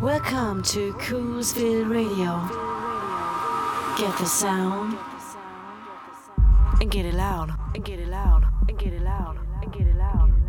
Welcome to Coolsville Radio. Get the sound. And get it loud. And get it loud. And get it loud. And get it loud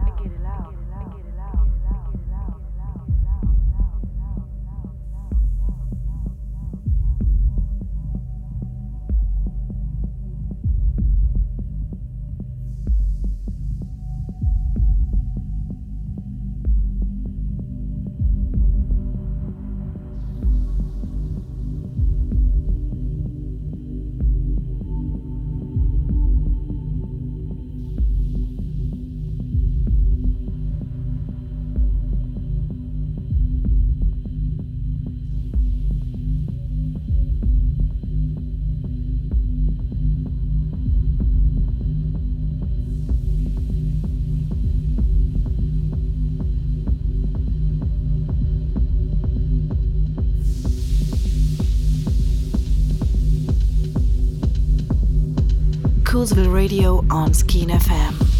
Coolsville Radio on Sceen FM.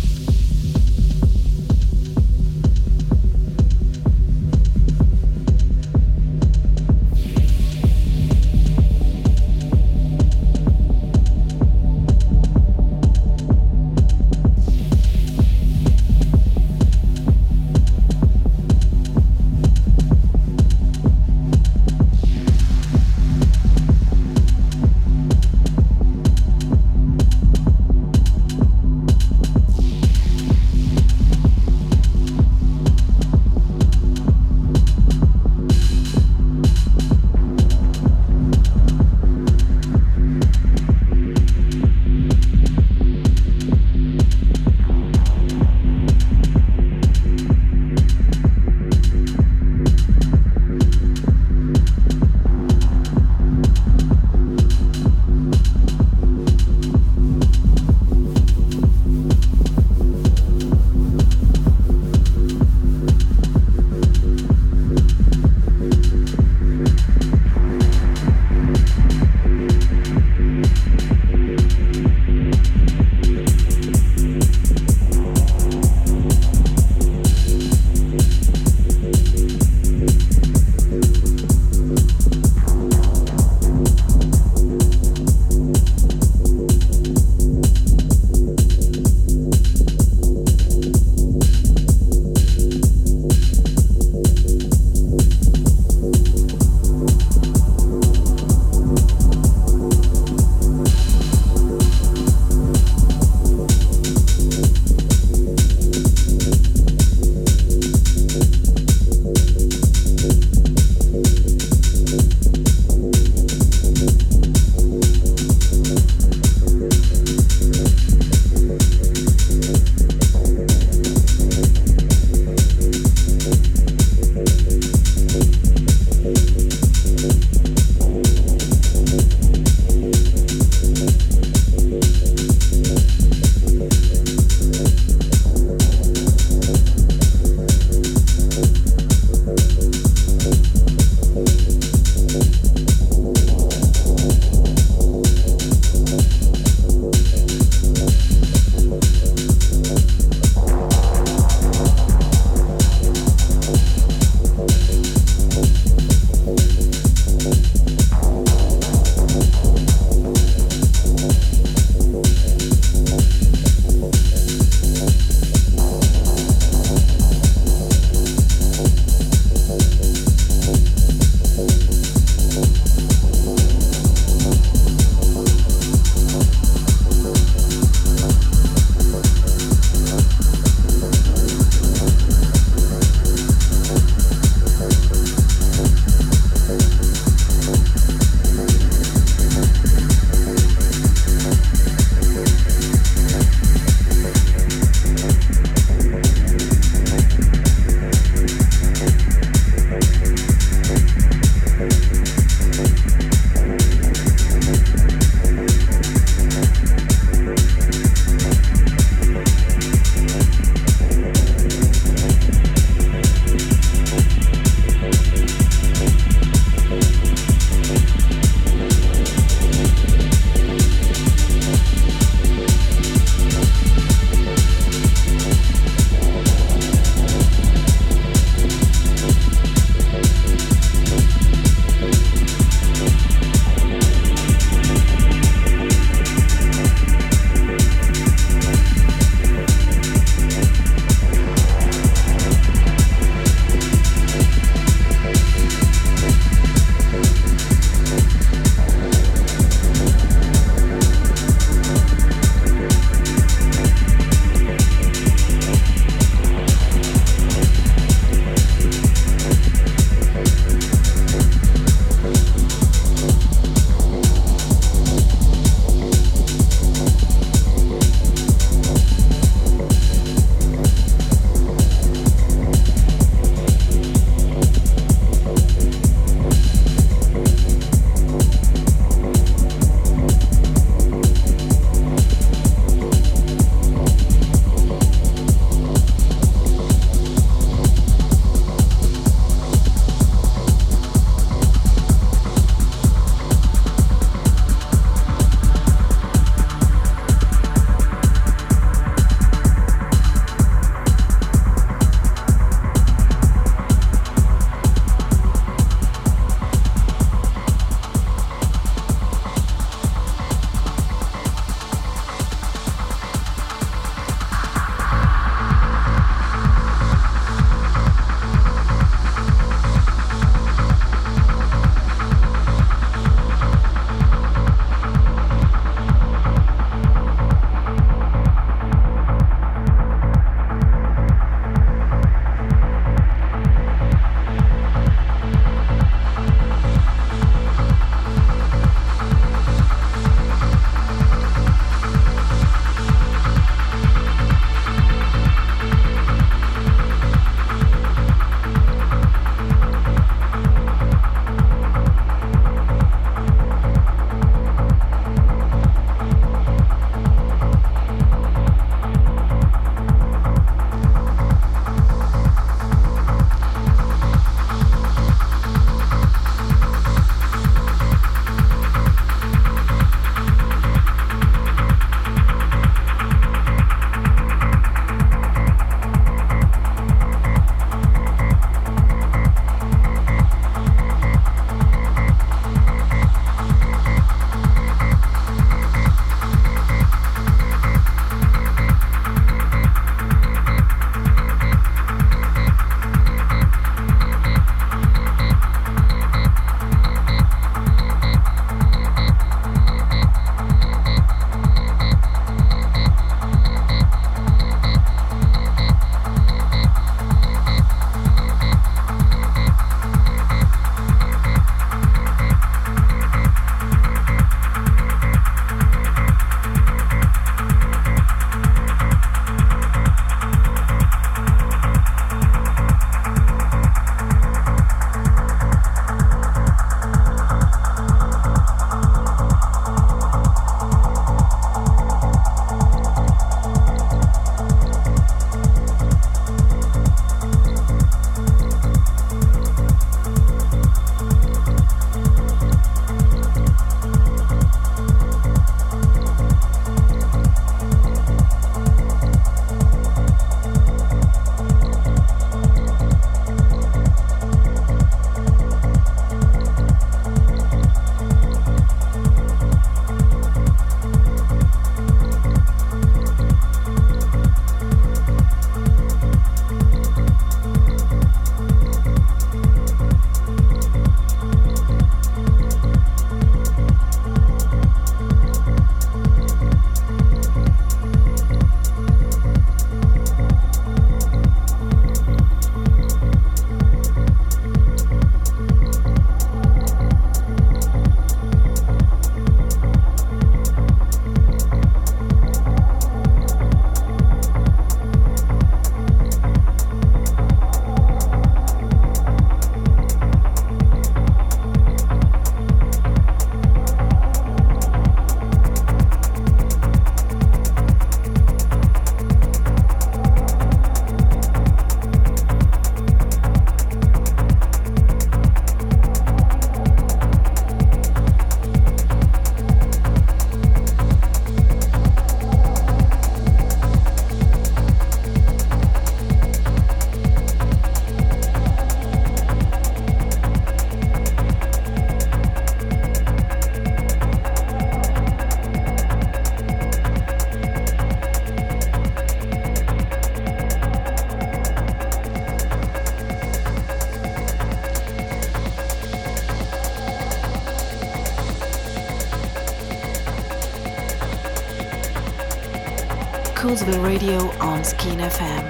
Radio on Sceen FM.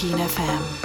Keen FM.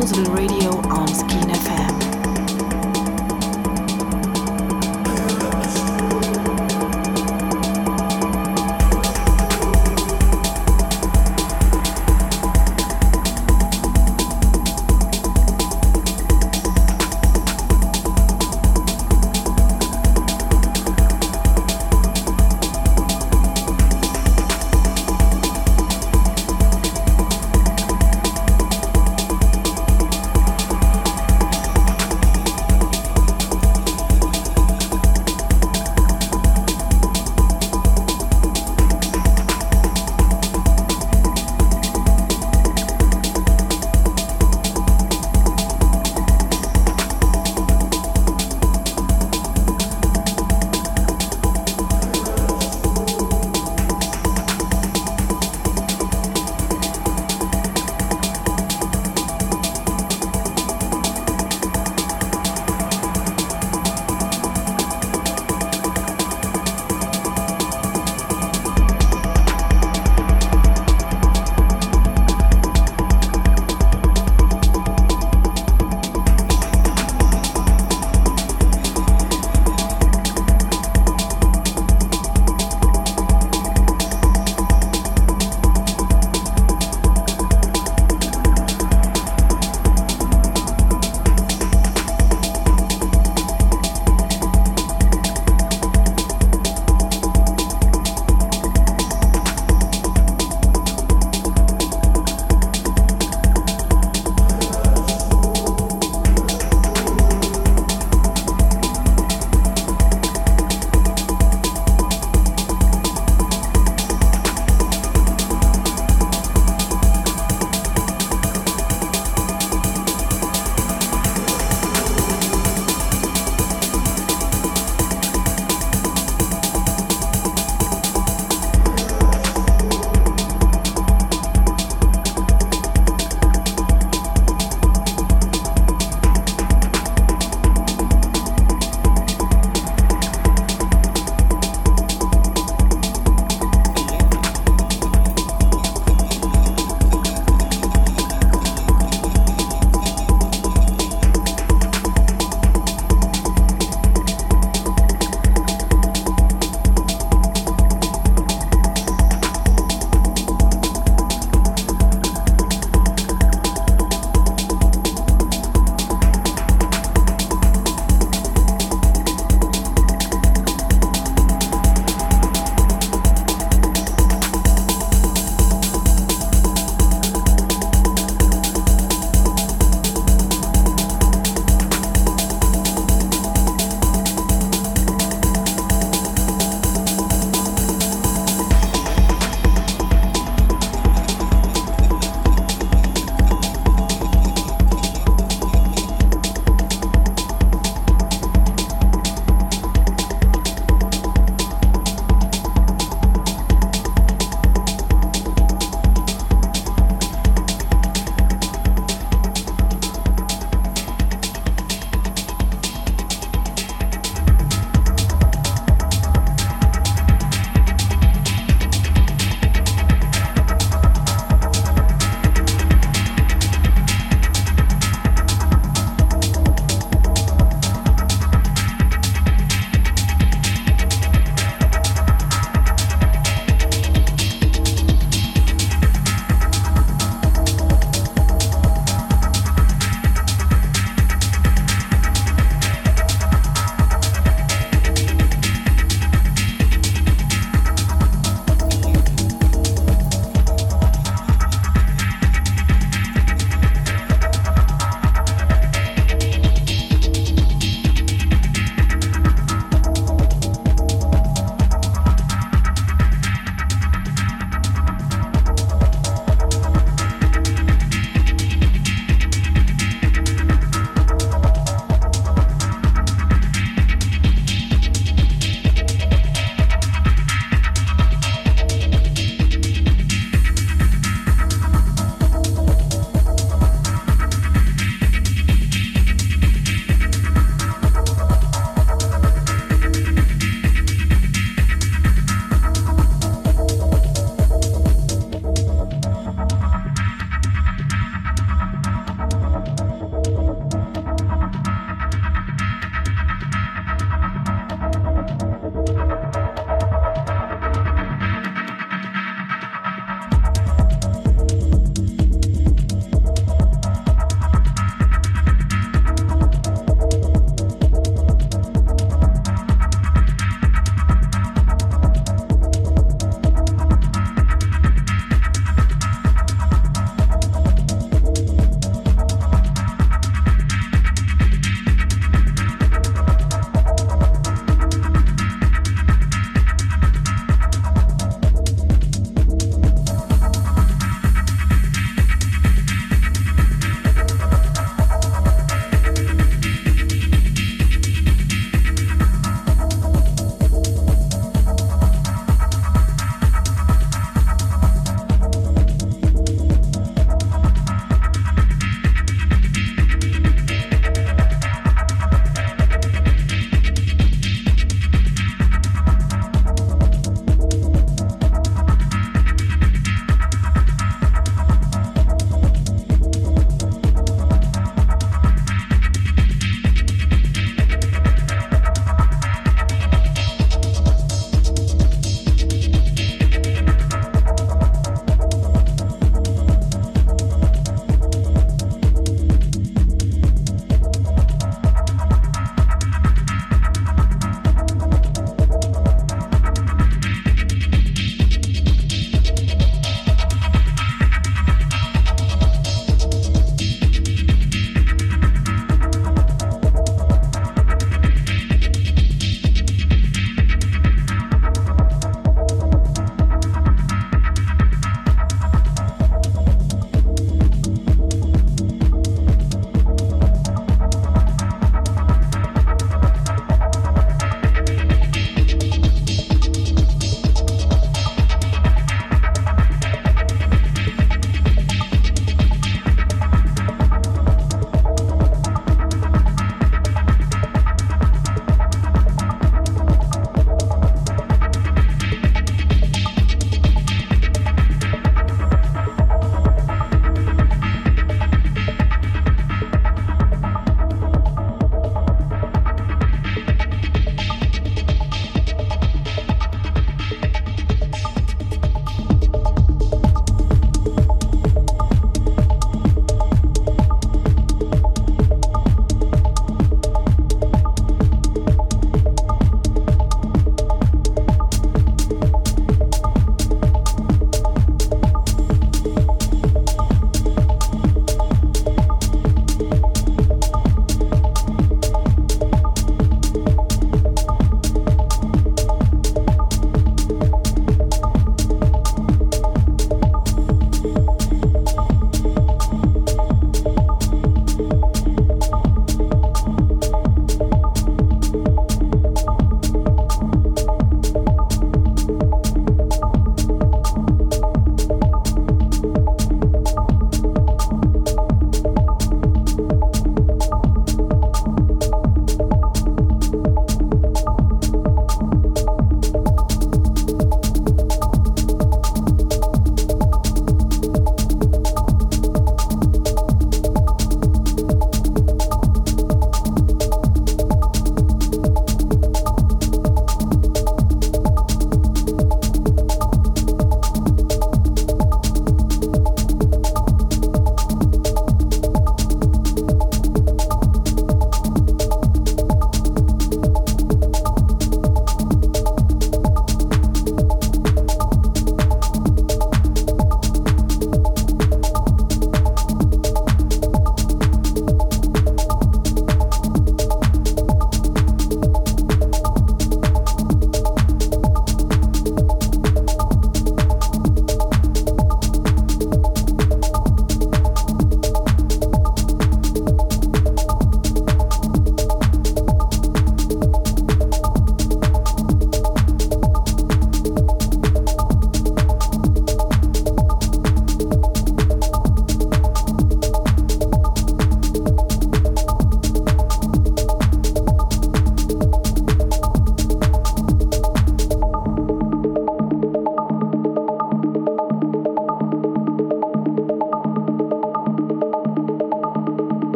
Chosen Radio on Sceen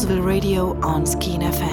Coolsville Radio on Sceen FM.